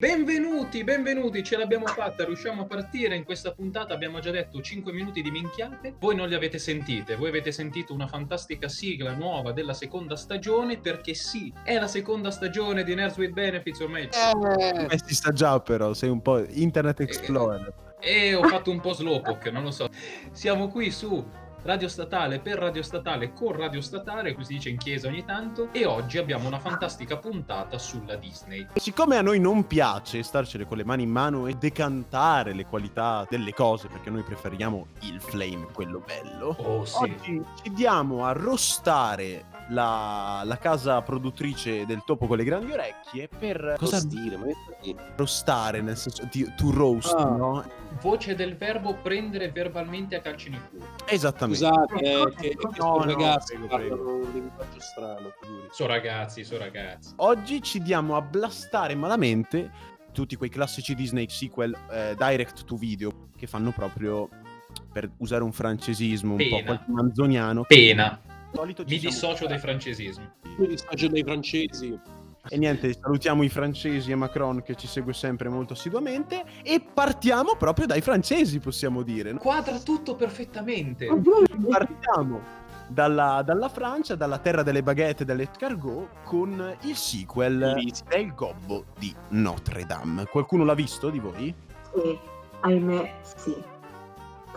Benvenuti, benvenuti, ce l'abbiamo fatta, riusciamo a partire in questa puntata, abbiamo già detto 5 minuti di minchiate, voi non li avete sentite, voi avete sentito una fantastica sigla nuova della seconda stagione, perché sì, è la seconda stagione di Nerds with Benefits ormai. Eh, Eh, si sta già però, sei un po' Internet Explorer. E ho fatto un po' slowpoke, non lo so. Siamo qui su Radio Statale per Radio Statale con Radio Statale, così si dice in chiesa ogni tanto, e oggi abbiamo una fantastica puntata sulla Disney. Siccome a noi non piace starcene con le mani in mano e decantare le qualità delle cose, perché noi preferiamo il flame, quello bello, Oh sì. oggi ci diamo a rostare la, la casa produttrice del topo con le grandi orecchie per... Cosa dire? Ma che- Rostare, nel senso di to roast, Ah. no? Voce del verbo prendere verbalmente a calci nel culo. Esattamente. Scusate, eh, che, che No, sono no, ragazzi prego, parlano prego. un linguaggio strano. So ragazzi, so ragazzi. Oggi ci diamo a blastare malamente tutti quei classici Disney sequel eh, direct to video che fanno proprio per usare un francesismo un po' Pena. qualche manzoniano. Pena. Solito ci Mi dissocio dai francesismi. Quindi stagio dei francesi. E niente, salutiamo i francesi e Macron che ci segue sempre molto assiduamente e partiamo proprio dai francesi, possiamo dire. Quadra tutto perfettamente. Partiamo dalla, dalla Francia, dalla terra delle baguette e dell'escargot con il sequel Bellissimo. del gobbo di Notre Dame. Qualcuno l'ha visto di voi? Sì, ahimè, sì.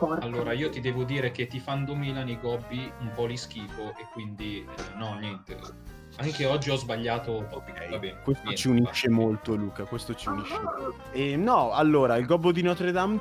Porca. Allora, io ti devo dire che ti fanno Milan i gobbi un po' li schifo e quindi eh, no, niente. Anche oggi ho sbagliato topic, va bene. Questo niente, ci unisce basta. molto, Luca. Questo ci unisce. E no, allora, il Gobbo di Notre Dame.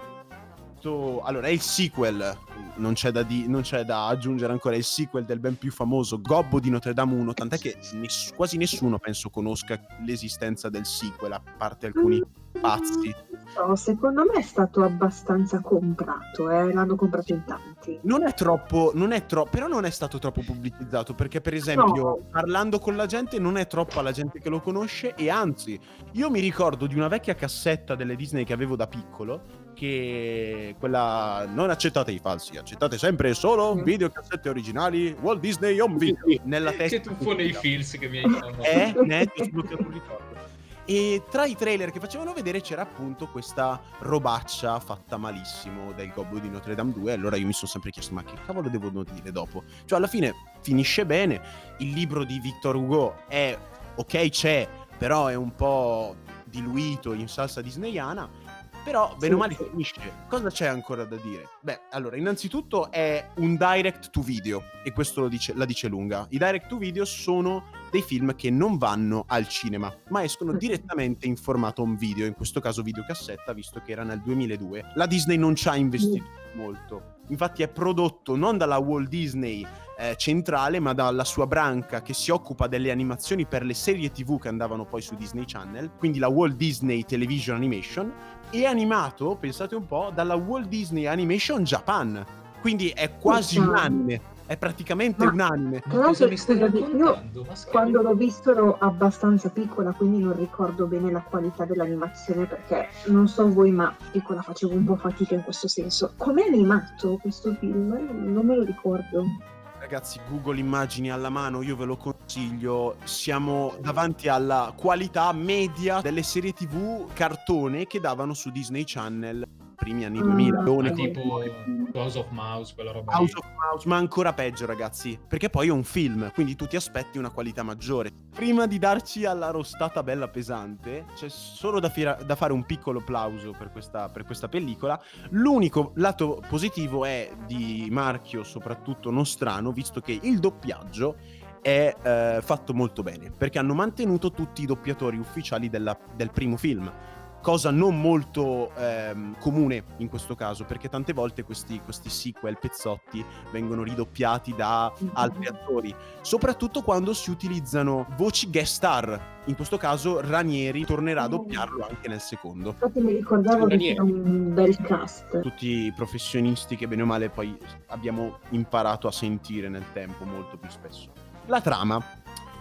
to- Allora, è il sequel. Non c'è, da di- non c'è da aggiungere ancora. Il sequel del ben più famoso Gobbo di Notre Dame 1. Tant'è che ness- quasi nessuno penso conosca l'esistenza del sequel, a parte alcuni pazzi. No, secondo me è stato abbastanza comprato, eh, l'hanno comprato in tanti. Non è troppo, non è troppo, però non è stato troppo pubblicizzato perché per esempio No. parlando con la gente non è troppa la gente che lo conosce e anzi io mi ricordo di una vecchia cassetta delle Disney che avevo da piccolo che quella non accettate i falsi, accettate sempre solo Mm. videocassette originali Walt Disney Home Video nella testa. Che tu nei feels che mi hai fatto. Eh, ne ti ho sbloccato un ricordo. E tra i trailer che facevano vedere c'era appunto questa robaccia fatta malissimo del Gobbo di Notre Dame 2. Allora io mi sono sempre chiesto: ma che cavolo devono dire dopo? Cioè, alla fine finisce bene. Il libro di Victor Hugo è ok, c'è, però è un po' diluito in salsa disneyana. Però, bene o male, finisce. Cosa c'è ancora da dire? Beh, allora, innanzitutto è un direct to video, e questo lo dice- la dice lunga. I direct to video sono dei film che non vanno al cinema, ma escono direttamente in formato home video, in questo caso videocassetta, visto che era nel 2002. La Disney non ci ha investito molto. Infatti è prodotto non dalla Walt Disney eh, centrale, ma dalla sua branca che si occupa delle animazioni per le serie TV che andavano poi su Disney Channel, quindi la Walt Disney Television Animation, e animato, pensate un po', dalla Walt Disney Animation Japan. Quindi è quasi Urca. È praticamente Ma- un anime. Ma mi stai io? Quando l'ho visto ero abbastanza piccola, quindi non ricordo bene la qualità dell'animazione perché non so voi, ma piccola facevo un po' fatica in questo senso. Com'è animato questo film? Non me lo ricordo. Ragazzi, Google immagini alla mano, io ve lo consiglio. Siamo davanti alla qualità media delle serie TV cartone che davano su Disney Channel primi anni Ah. 2000. Ma Leone, tipo House of Mouse, quella roba lì. House of Mouse, ma ancora peggio, ragazzi, perché poi è un film, quindi tu ti aspetti una qualità maggiore. Prima di darci alla rostata bella pesante, c'è solo da, fira- da fare un piccolo applauso per questa, per questa pellicola. L'unico lato positivo è di marchio, soprattutto nostrano, visto che il doppiaggio è eh, fatto molto bene, perché hanno mantenuto tutti i doppiatori ufficiali della- del primo film cosa non molto ehm, comune in questo caso, perché tante volte questi, questi sequel pezzotti vengono ridoppiati da altri attori, soprattutto quando si utilizzano voci guest star. In questo caso Ranieri tornerà a doppiarlo anche nel secondo. Infatti mi ricordavo che c'era un bel cast. Tutti i professionisti che bene o male poi abbiamo imparato a sentire nel tempo molto più spesso. La trama.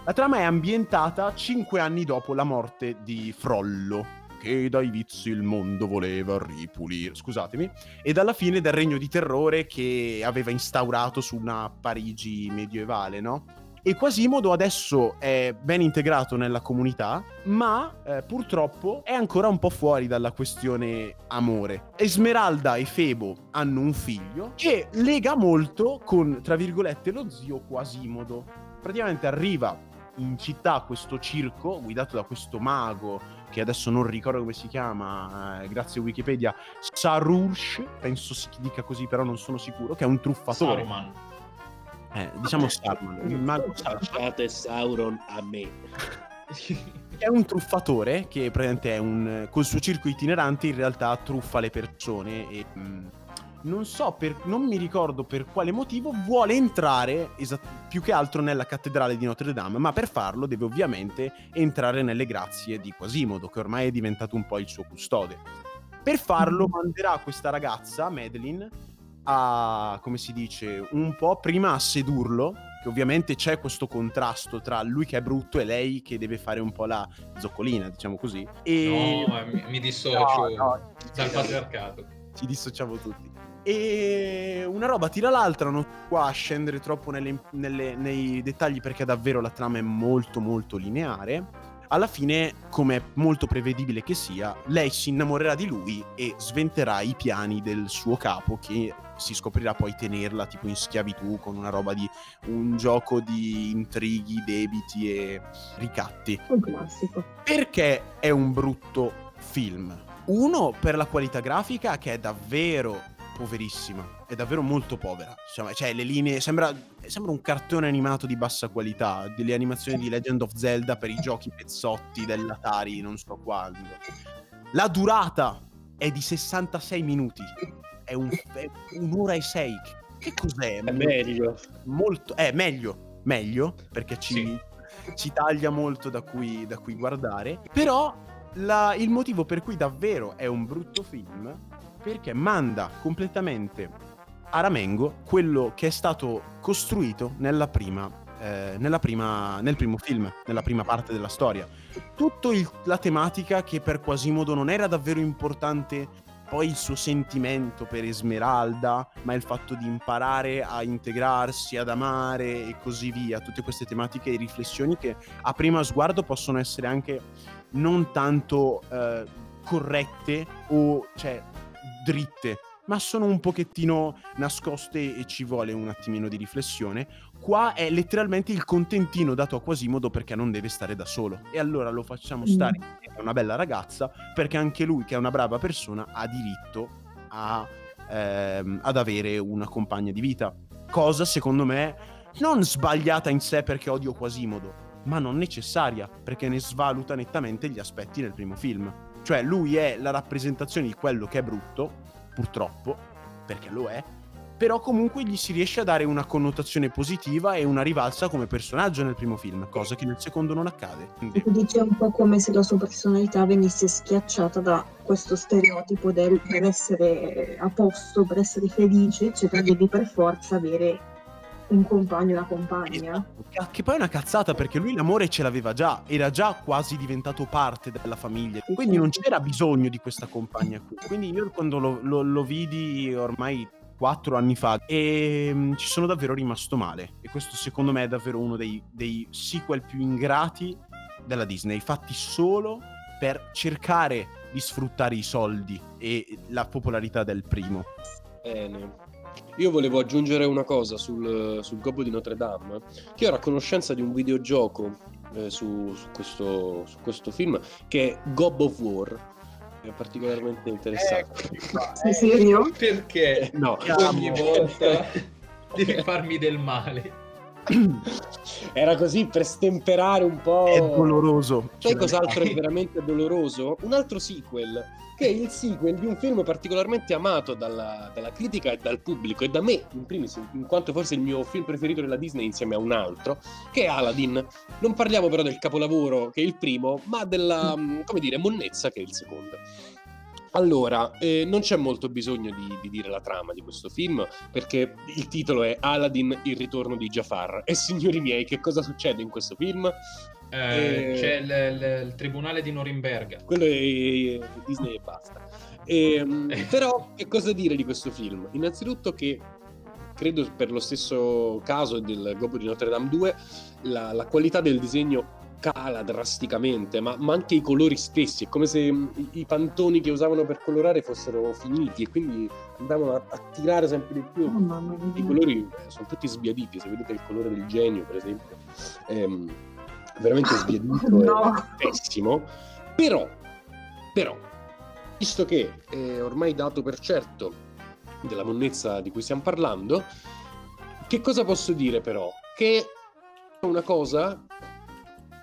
La trama è ambientata cinque anni dopo la morte di Frollo, che dai vizi il mondo voleva ripulire, scusatemi, e dalla fine del regno di terrore che aveva instaurato su una Parigi medievale, no? E Quasimodo adesso è ben integrato nella comunità, ma eh, purtroppo è ancora un po' fuori dalla questione amore. Esmeralda e Febo hanno un figlio che lega molto con, tra virgolette, lo zio Quasimodo. Praticamente arriva in città questo circo guidato da questo mago che adesso non ricordo come si chiama, eh, grazie a Wikipedia, Sarush, penso si dica così, però non sono sicuro, che è un truffatore. Saruman. Eh, diciamo Saruman, il mago Saruman. Lasciate Sauron a me. È un truffatore che praticamente è un col suo circo itinerante in realtà truffa le persone e mh, non so per non mi ricordo per quale motivo vuole entrare esat- più che altro nella cattedrale di Notre Dame, ma per farlo deve ovviamente entrare nelle grazie di Quasimodo, che ormai è diventato un po' il suo custode. Per farlo manderà questa ragazza, Madeline, a, come si dice, un po' prima a sedurlo, che ovviamente c'è questo contrasto tra lui che è brutto e lei che deve fare un po' la zoccolina, diciamo così. E... No, mi, mi dissocio No, no, dal patriarcato. ci dissociamo tutti. E una roba tira l'altra, non sto qua a scendere troppo nelle- nelle- nei dettagli perché davvero la trama è molto molto lineare. Alla fine, come è molto prevedibile che sia, lei si innamorerà di lui e sventerà i piani del suo capo che si scoprirà poi tenerla tipo in schiavitù con una roba di un gioco di intrighi, debiti e ricatti. Un classico. Perché è un brutto film? Uno, per la qualità grafica che è davvero poverissima, è davvero molto povera. Insomma, cioè, le linee. Sembra, sembra un cartone animato di bassa qualità. Delle animazioni di Legend of Zelda per i giochi pezzotti dell'Atari, non so quando. La durata è di 66 minuti. È, un, è un'ora e sei. Che cos'è? È meglio. molto è meglio meglio perché ci, ci taglia molto da cui, da cui guardare però la- il motivo per cui davvero è un brutto film perché manda completamente a ramengo quello che è stato costruito nella prima, eh, nella prima- nel primo film, nella prima parte della storia. Tutta la tematica che per Quasimodo non era davvero importante poi il suo sentimento per Esmeralda, ma il fatto di imparare a integrarsi, ad amare e così via, tutte queste tematiche e riflessioni che a prima sguardo possono essere anche non tanto eh, corrette o cioè dritte, ma sono un pochettino nascoste e ci vuole un attimino di riflessione. Qua è letteralmente il contentino dato a Quasimodo perché non deve stare da solo. E allora lo facciamo stare insieme a una bella ragazza perché anche lui, che è una brava persona, ha diritto a, ehm, ad avere una compagna di vita. Cosa, secondo me, non sbagliata in sé perché odio Quasimodo, ma non necessaria perché ne svaluta nettamente gli aspetti nel primo film. Cioè, lui è la rappresentazione di quello che è brutto, purtroppo, perché lo è, però comunque gli si riesce a dare una connotazione positiva e una rivalsa come personaggio nel primo film, cosa che nel secondo non accade. Quindi, Dice un po' come se la sua personalità venisse schiacciata da questo stereotipo del per essere a posto, per essere felice, eccetera, devi per forza avere un compagno, una compagna. Che poi è una cazzata perché lui l'amore ce l'aveva già, era già quasi diventato parte della famiglia, quindi non c'era bisogno di questa compagna qui. Quindi io quando lo, lo- lo vidi ormai quattro anni fa e mm, ci sono davvero rimasto male e questo secondo me è davvero uno dei, dei sequel più ingrati della Disney, fatti solo per cercare di sfruttare i soldi e la popolarità del primo. Bene. Io volevo aggiungere una cosa sul, sul Gobbo di Notre Dame, che io ero a conoscenza di un videogioco eh, su, su questo, su questo film che è Gob of War. È particolarmente interessante. Sei serio? Perché No, ogni volta devi farmi del male? era così per stemperare un po'. È doloroso. Sai cos'altro è veramente doloroso? Un altro sequel, che è il sequel di un film particolarmente amato dalla, dalla critica e dal pubblico, e da me, in primis, in quanto forse il mio film preferito della Disney insieme a un altro, che è Aladdin. Non parliamo però del capolavoro, che è il primo, ma della, come dire, monnezza, che è il secondo. Allora, eh, non c'è molto bisogno di, di dire la trama di questo film, perché il titolo è Aladdin, il ritorno di Jafar. E signori miei, che cosa succede in questo film? Eh, Eh. C'è il, il- il tribunale di Norimberga. quello è Disney e basta. Ehm, però, che cosa dire di questo film? Innanzitutto che credo per lo stesso caso del Gobbo di Notre Dame 2, la, la qualità del disegno cala drasticamente, ma, ma, anche i colori stessi, è come se i, i, pantoni che usavano per colorare fossero finiti e quindi andavano a, a tirare sempre di più. Oh, I colori eh, sono tutti sbiaditi, se vedete il colore del genio, per esempio, è ehm, veramente sbiadito, no. è pessimo. Però, però, visto che è ormai dato per certo della monnezza di cui stiamo parlando, che cosa posso dire però? Che una cosa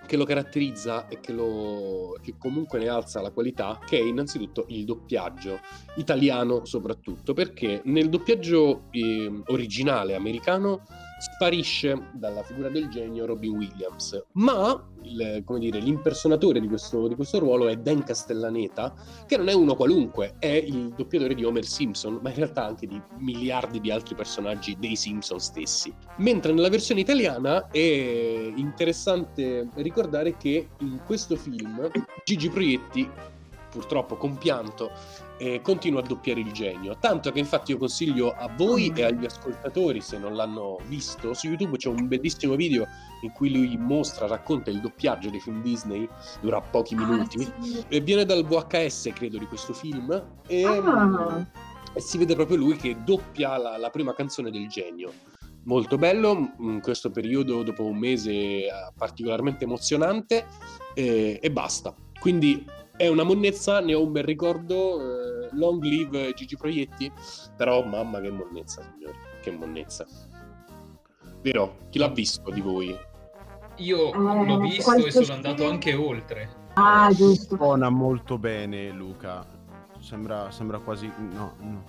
che lo caratterizza e che, lo, che comunque ne alza la qualità, che è innanzitutto il doppiaggio, italiano soprattutto, perché nel doppiaggio eh, originale americano sparisce dalla figura del genio Robin Williams, ma il, dire, l'impersonatore di questo, di questo, ruolo è Dan Castellaneta, che non è uno qualunque, è il doppiatore di Homer Simpson, ma in realtà anche di miliardi di altri personaggi dei Simpson stessi. Mentre nella versione italiana è interessante ricordare che in questo film Gigi Proietti purtroppo compianto, eh, continua a doppiare il genio. Tanto che infatti io consiglio a voi e agli ascoltatori, se non l'hanno visto, su YouTube c'è un bellissimo video in cui lui mostra, racconta il doppiaggio dei film Disney, dura pochi ah, minuti, ah, sì. e viene dal VHS credo di questo film, e, ah. e si vede proprio lui che doppia la, la prima canzone del genio molto bello in questo periodo dopo un mese eh, particolarmente emozionante e, e basta quindi è una monnezza, ne ho un bel ricordo. Eh, long live Gigi Proietti. Però, mamma, che monnezza, signori. Che monnezza. Vero? Chi l'ha visto di voi? Io eh, l'ho visto e sono andato anche oltre. Ah, giusto. Suona molto bene, Luca. Sembra, sembra quasi. No, no.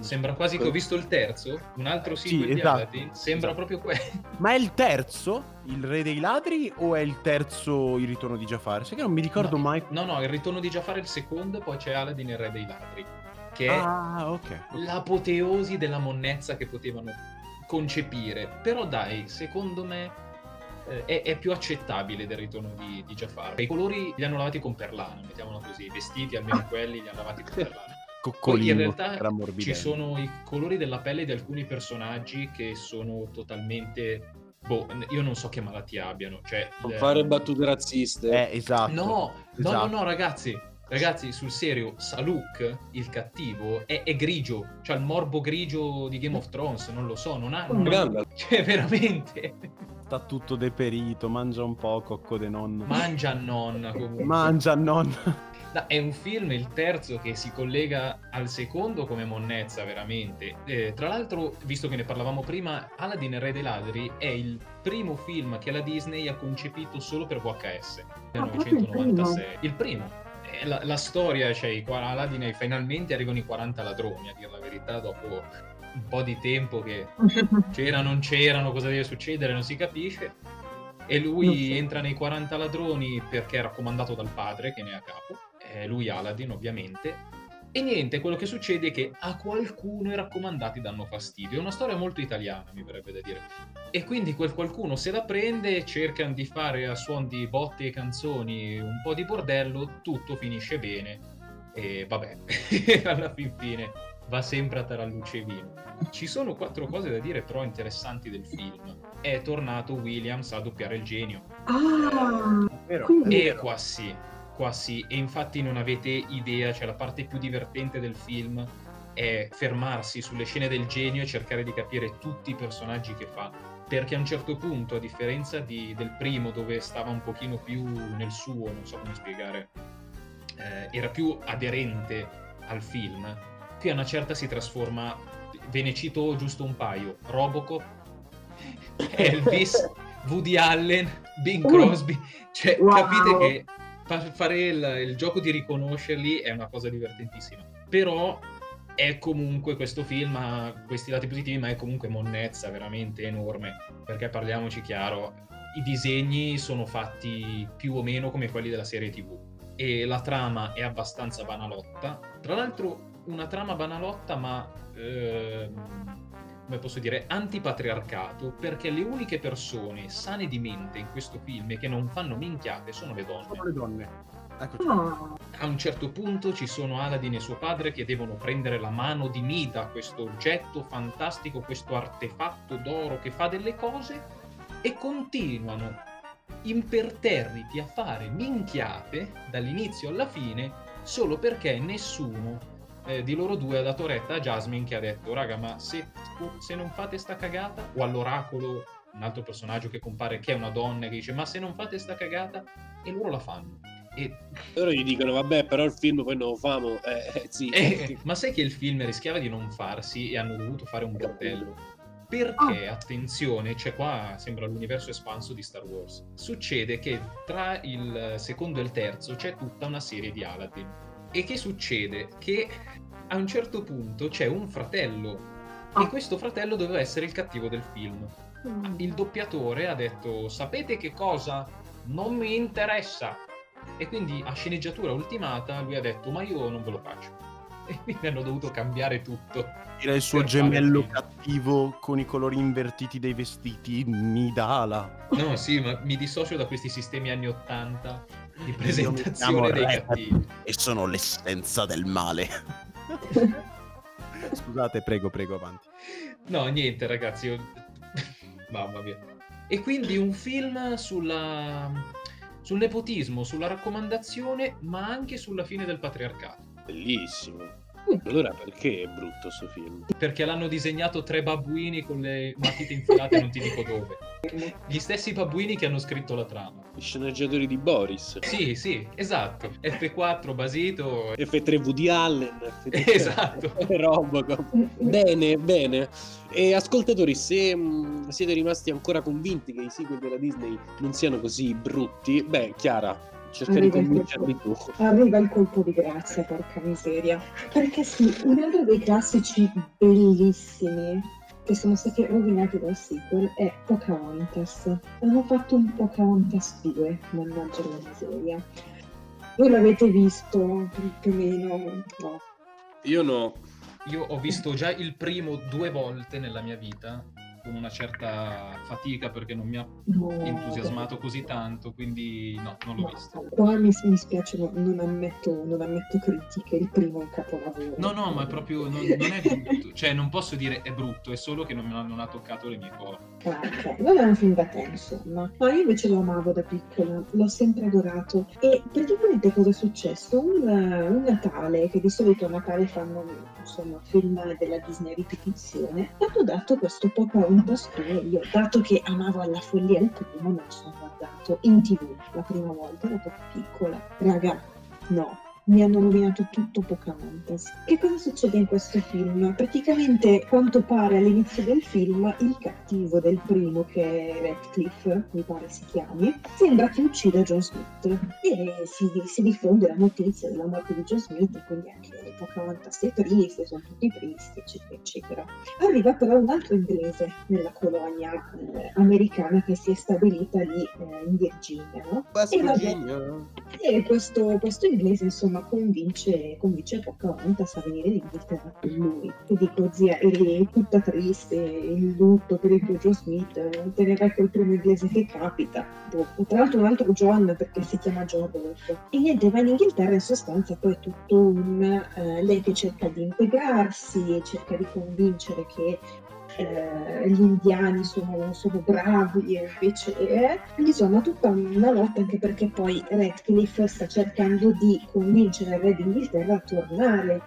Sembra quasi che ho visto il terzo, un altro sequel sì, esatto, di Sembra esatto. proprio quello. Ma è il terzo? Il Re dei Ladri o è il terzo Il Ritorno di Jafar? Sai che non mi ricordo no, mai. No, no, il Ritorno di Jafar è il secondo, poi c'è Aladdin il Re dei Ladri. Che ah, è okay, okay. l'apoteosi della monnezza che potevano concepire. Però dai, secondo me eh, è, è, più accettabile del ritorno di, di Jafar. I colori li hanno lavati con perlana, mettiamolo così. I vestiti, almeno quelli, li hanno lavati con perlana coccolino in realtà ci sono i colori della pelle di alcuni personaggi che sono totalmente boh, io non so che malattia abbiano cioè non le... fare battute razziste. Eh esatto. No esatto. no no no ragazzi ragazzi sul serio Saluk il cattivo è, è grigio cioè il morbo grigio di Game of Thrones non lo so non ha, non ha... cioè veramente. Sta tutto deperito mangia un po' cocco de nonna mangia nonna comunque. Mangia nonna No, è un film, il terzo, che si collega al secondo come monnezza, veramente. Eh, tra l'altro, visto che ne parlavamo prima, Aladdin e Re dei Ladri è il primo film che la Disney ha concepito solo per VHS, nel ah, 1996. Il primo. Eh, la, la, storia, cioè i, Aladdin e finalmente arrivano i 40 ladroni, a dire la verità, dopo un po' di tempo che c'era, non c'erano, cosa deve succedere, non si capisce. E lui so. entra nei 40 ladroni perché è raccomandato dal padre che ne è a capo eh, lui Aladdin ovviamente. E niente, quello che succede è che a qualcuno i raccomandati danno fastidio. È una storia molto italiana, mi verrebbe da dire. E quindi quel qualcuno se la prende, cercano di fare a suon di botte e canzoni un po' di bordello, tutto finisce bene. E vabbè, alla fin fine va sempre a taralluce e vino. Ci sono quattro cose da dire però interessanti del film. È tornato Williams a doppiare il genio. Ah, e qua sì qua sì, e infatti non avete idea, cioè la parte più divertente del film è fermarsi sulle scene del genio e cercare di capire tutti i personaggi che fa. Perché a un certo punto, a differenza di, del primo, dove stava un pochino più nel suo, non so come spiegare, eh, era più aderente al film, qui a una certa si trasforma, ve ne cito giusto un paio, Robocop, Elvis, Woody Allen, Bing. Crosby, cioè wow. capite che fare il, il, gioco di riconoscerli è una cosa divertentissima. Però è comunque questo film ha questi lati positivi, ma è comunque monnezza veramente enorme. Perché parliamoci chiaro, i disegni sono fatti più o meno come quelli della serie TV. E la trama è abbastanza banalotta. Tra l'altro, una trama banalotta, ma. Ehm, come posso dire, antipatriarcato, perché le uniche persone sane di mente in questo film e che non fanno minchiate sono le donne. Sono le donne. Eccoci. A un certo punto ci sono Aladdin e suo padre che devono prendere la mano di Mida, questo oggetto fantastico, questo artefatto d'oro che fa delle cose, e continuano imperterriti a fare minchiate dall'inizio alla fine solo perché nessuno eh, di loro due ha dato retta a Jasmine che ha detto raga ma se, se non fate sta cagata o all'oracolo un altro personaggio che compare che è una donna che dice ma se non fate sta cagata e loro la fanno e Loro gli dicono, vabbè, però il film poi non lo famo. Eh, eh, sì. eh, ma sai che il film rischiava di non farsi e hanno dovuto fare un bordello? Perché, attenzione, c'è qua, sembra l'universo espanso di Star Wars. Succede che tra il secondo e il terzo c'è tutta una serie di Aladdin. E che succede? Che a un certo punto c'è un fratello. E Ah. questo fratello doveva essere il cattivo del film. mm. Il doppiatore ha detto: Sapete che cosa? Non mi interessa. E quindi a sceneggiatura ultimata lui ha detto: Ma io non ve lo faccio. E quindi hanno dovuto cambiare tutto. Era il suo fare gemello film. cattivo con i colori invertiti dei vestiti, Nidala. No, sì, ma mi dissocio da questi sistemi anni 80 di Io presentazione dei Re. cattivi. E sono l'essenza del male. Scusate, prego, prego, avanti. No, niente, ragazzi. io- Mamma mia. E quindi un film sulla... sul nepotismo, sulla raccomandazione, ma anche sulla fine del patriarcato. Bellissimo. Allora perché è brutto sto film? Perché l'hanno disegnato tre babbuini con le matite infilate, non ti dico dove. Gli stessi babbuini che hanno scritto la trama. Gli sceneggiatori di Boris. Sì, sì, esatto. F4 Basito. F3 Woody Allen. F3 Esatto. Robocop. Bene, bene. E ascoltatori, se mh, siete rimasti ancora convinti che i sequel della Disney non siano così brutti, beh, Chiara, cerca di Arriva il convincerli tu. Arriva il colpo di grazia, porca miseria. Perché sì, un altro dei classici bellissimi che sono stati rovinati dal sequel è Pocahontas. Hanno fatto un Pocahontas 2, mannaggia la miseria. Voi l'avete visto più o meno? No. Io no. Io ho visto già il primo due volte nella mia vita, con una certa fatica perché non mi ha no. entusiasmato così tanto, quindi no, non l'ho visto. Qua mi, mi spiace, no, non, ammetto, non ammetto critiche, il primo è un capolavoro. No, no, ma è proprio non, non è brutto, cioè non posso dire è brutto, è solo che non, non ha toccato le mie corde. Ah, ok. Non è un film da te, insomma. Ma io invece lo amavo da piccola, l'ho sempre adorato. E praticamente cosa è successo? Un, un Natale, che di solito a Natale fanno insomma film della Disney a ripetizione, hanno dato questo Pocahontas 2 io, dato che amavo alla follia il primo, lo sono guardato in tv la prima volta, ero proprio piccola. Raga, no, mi hanno rovinato tutto Pocahontas. Che cosa succede in questo film? Praticamente, quanto pare all'inizio del film, il cattivo del primo, che è Radcliffe, mi pare si chiami, sembra che uccida John Smith e si, si diffonde la notizia della morte di John Smith, e quindi anche Pocahontas è triste, sono tutti tristi, eccetera, eccetera. Arriva però un altro inglese nella colonia eh, americana che si è stabilita lì eh, in Virginia, no? West E vabbè. E questo, questo inglese insomma convince, convince Pocahontas a venire in Inghilterra con lui. Ti dico zia, eri tutta triste, in lutto per il tuo Joe Smith, te ne vai col primo inglese che capita. Dopo. Tra l'altro un altro John perché si chiama John Rolfe. E niente, va in Inghilterra in sostanza poi è tutto un... eh, lei che cerca di integrarsi, cerca di convincere che eh, gli indiani sono, sono bravi e invece eh, insomma tutta una lotta anche perché poi Radcliffe sta cercando di convincere il re d'Inghilterra a tornare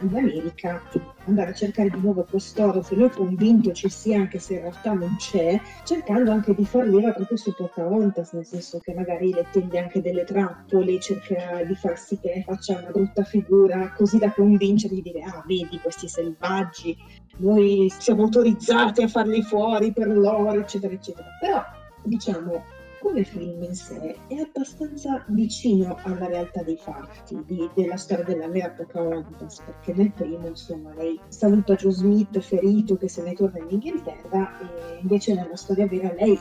in, America andare a cercare di nuovo quest'oro che lui è convinto ci sia anche se in realtà non c'è cercando anche di far leva proprio su Pocahontas nel senso che magari le tende anche delle trappole cerca di far sì che faccia una brutta figura così da convincerli di dire ah vedi questi selvaggi noi siamo autorizzati a farli fuori per loro, eccetera, eccetera. Però, diciamo, come film in sé è abbastanza vicino alla realtà dei fatti, di- della storia della vera Pocahontas, perché nel primo, insomma, lei saluta Joe Smith ferito che se ne torna in Inghilterra e invece nella storia vera lei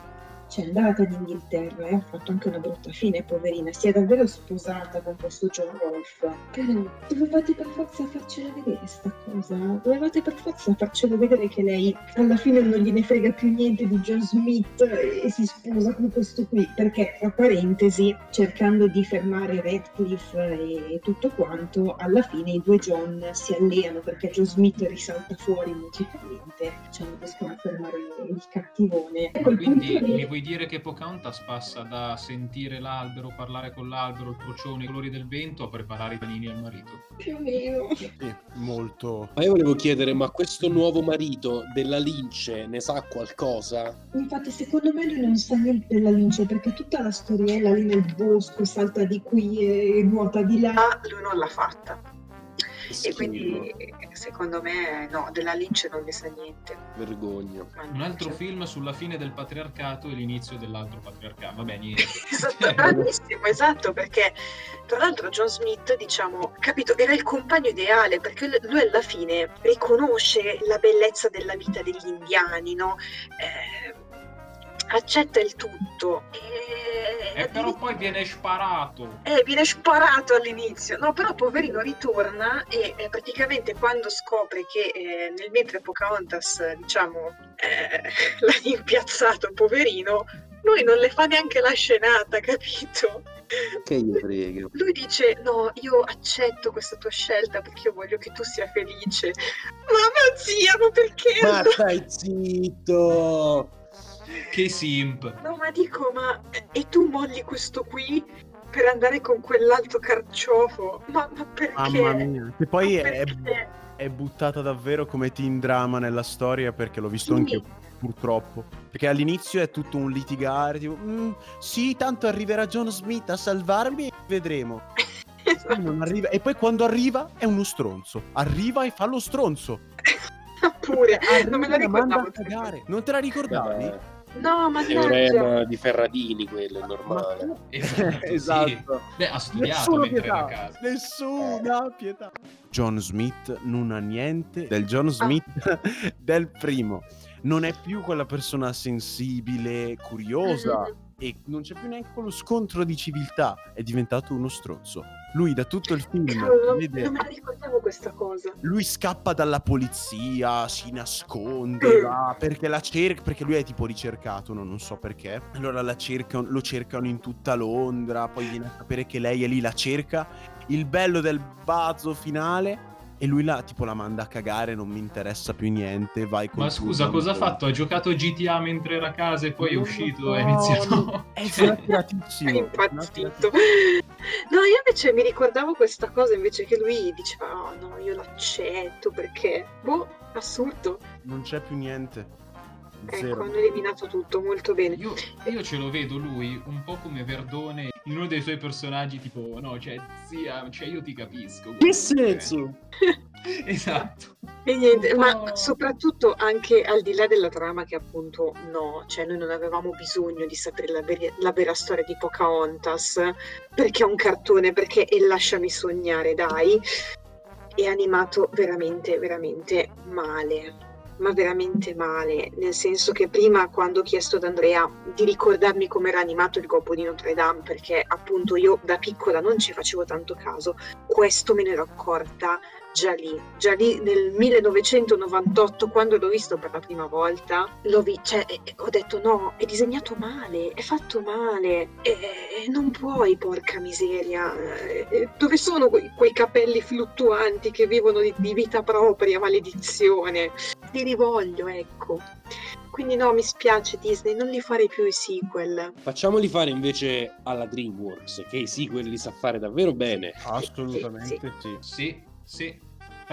cioè è andata in Inghilterra e ha fatto anche una brutta fine, poverina, si è davvero sposata con questo John Rolfe. Però dovevate per forza farcela vedere sta cosa, dovevate per forza farcela vedere che lei alla fine non gliene frega più niente di John Smith e si sposa con questo qui, perché tra parentesi, cercando di fermare Radcliffe e tutto quanto, alla fine i due John si alleano perché John Smith risalta fuori musicalmente, cioè non riescono a fermare il cattivone. Quel Quindi punto lì- mi vuoi dire che Pocahontas passa da sentire l'albero, parlare con l'albero, il procione, i colori del vento a preparare i panini al marito? più o meno. Sì, molto... Ma io volevo chiedere, ma questo nuovo marito della Lince ne sa qualcosa? Infatti, secondo me lui non sa niente della lince perché tutta la storiella lì nel bosco, salta di qui e nuota di là. Lui non l'ha fatta. E quindi secondo me no, della Lynch non ne sa niente. vergogna. Un altro Mannaggia. film sulla fine del patriarcato e l'inizio dell'altro patriarcato. Vabbè, niente. Esatto, bravissimo, esatto, perché tra l'altro John Smith, diciamo, capito, era il compagno ideale, perché lui alla fine riconosce la bellezza della vita degli indiani, no? Eh, accetta il tutto e, E però poi viene sparato. eh, viene sparato all'inizio, no, però poverino ritorna e eh, praticamente quando scopre che eh, nel mentre Pocahontas, diciamo, eh, l'ha impiazzato, poverino, lui non le fa neanche la scenata, capito? Che gli frega. Lui dice: No, io accetto questa tua scelta perché io voglio che tu sia felice. Mamma zia, ma perché? Ma stai zitto! Che simp. No, ma dico, ma e tu molli questo qui per andare con quell'altro carciofo? Ma, ma perché? Mamma mia. Che poi è, è buttata davvero come teen drama nella storia perché l'ho visto Sì. anche purtroppo. Perché all'inizio è tutto un litigare, tipo, "Mm, sì, tanto arriverà John Smith a salvarmi e vedremo. Poi non arriva- E poi quando arriva è uno stronzo. Arriva e fa lo stronzo. Pure, Arriva non me la ricordavo. Non te la ricordavi? Eh, No, è mannaggia. teorema di Ferradini quello, è normale. Esatto. Esatto. sì. Beh, ha studiato Nessuna pietà. casa. Nessuna pietà. John Smith non ha niente del John Smith del primo. Non è più quella persona sensibile, curiosa e non c'è più neanche quello scontro di civiltà. È diventato uno stronzo. Lui da tutto il film non, vede- non me la ricordavo questa cosa. lui scappa dalla polizia, si nasconde, va, perché la cerca, perché lui è tipo ricercato, no? non so perché. Allora la cercano, lo cercano in tutta Londra, poi viene a sapere che lei è lì, la cerca. Il bello del bazzo finale e lui la, tipo la manda a cagare, non mi interessa più niente, vai con Ma scusa, cosa ha fatto? Ha giocato GTA mentre era a casa e poi è Non lo uscito e ha iniziato... È Cioè, esaggeratissimo. È impazzito. No, io invece mi ricordavo questa cosa invece che lui diceva: Oh no, io l'accetto perché. Boh, assurdo. Non c'è più niente. Ecco, Zero. hanno eliminato tutto molto bene. Io, io ce lo vedo lui un po' come Verdone in uno dei suoi personaggi tipo no cioè zia cioè io ti capisco Che comunque." senso? esatto E niente, ma soprattutto anche al di là della trama che appunto no, cioè noi non avevamo bisogno di sapere la, veri- la vera storia di Pocahontas perché è un cartone, perché e lasciami sognare, dai, è animato veramente, veramente male. Ma veramente male, nel senso che prima quando ho chiesto ad Andrea di ricordarmi come era animato il Gobbo di Notre Dame, perché appunto io da piccola non ci facevo tanto caso, questo me ne ero accorta già lì, già lì nel 1998 quando l'ho visto per la prima volta, l'ho vi- cioè, eh, ho detto no, è disegnato male, è fatto male, eh, non puoi, porca miseria, eh, dove sono quei, quei capelli fluttuanti che vivono di, di vita propria, maledizione, li rivoglio, ecco. Quindi no, mi spiace Disney, non li farei più i sequel. Facciamoli fare invece alla DreamWorks, che i sequel li sa fare davvero bene. Assolutamente sì. sì sì Sí,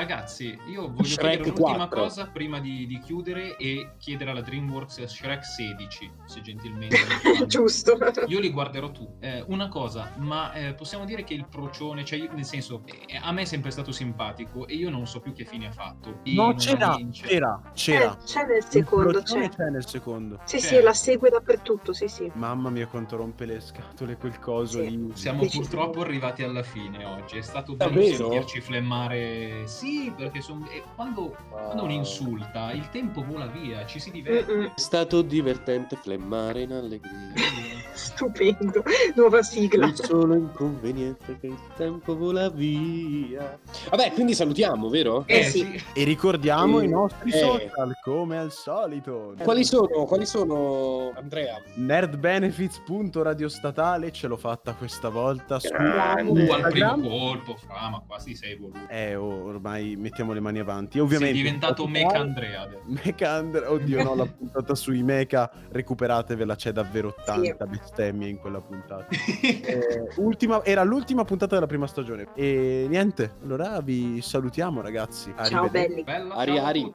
Ragazzi, io voglio Shrek chiedere un'ultima 4. cosa prima di, di chiudere e chiedere alla DreamWorks Shrek 16, se gentilmente. Giusto. Io li guarderò tu. Eh, una cosa, ma eh, possiamo dire che il procione, cioè io- nel senso, eh, a me è sempre stato simpatico e io non so più che fine ha fatto. E No, c'era, c'era, c'era. Eh, c'è nel secondo, c'è. c'è nel secondo. Sì, C'è. sì, la segue dappertutto, sì, sì. Mamma mia quanto rompe le scatole quel coso Sì. lì. Siamo purtroppo arrivati alla fine oggi. È stato bello sentirci flemmare. Sì, Sì, perché son- e quando, quando uno Wow. insulta, il tempo vola via, ci si diverte. È stato divertente flemmare in allegria. Stupendo. Nuova sigla. Il solo inconveniente che il tempo vola via. Vabbè, quindi salutiamo, vero? Eh sì. E ricordiamo Eh, i nostri eh. social, come al solito. Quali sono, quali sono, Andrea? Nerdbenefits.radiostatale ce l'ho fatta questa volta su Grande. Uh, al primo Instagram. colpo, fra, ma quasi sei voluto. Eh, oh, ormai mettiamo le mani avanti. Sei Ovviamente diventato Spotify- Mecha Andrea. Mecha Andrea, oddio no, la puntata sui mecha, recuperatevela, c'è davvero tanta bestemmia in quella puntata. Eh, ultima- era l'ultima puntata della prima stagione. E niente, allora vi salutiamo ragazzi. Ciao belli. Bella, Ari ciao. Ari.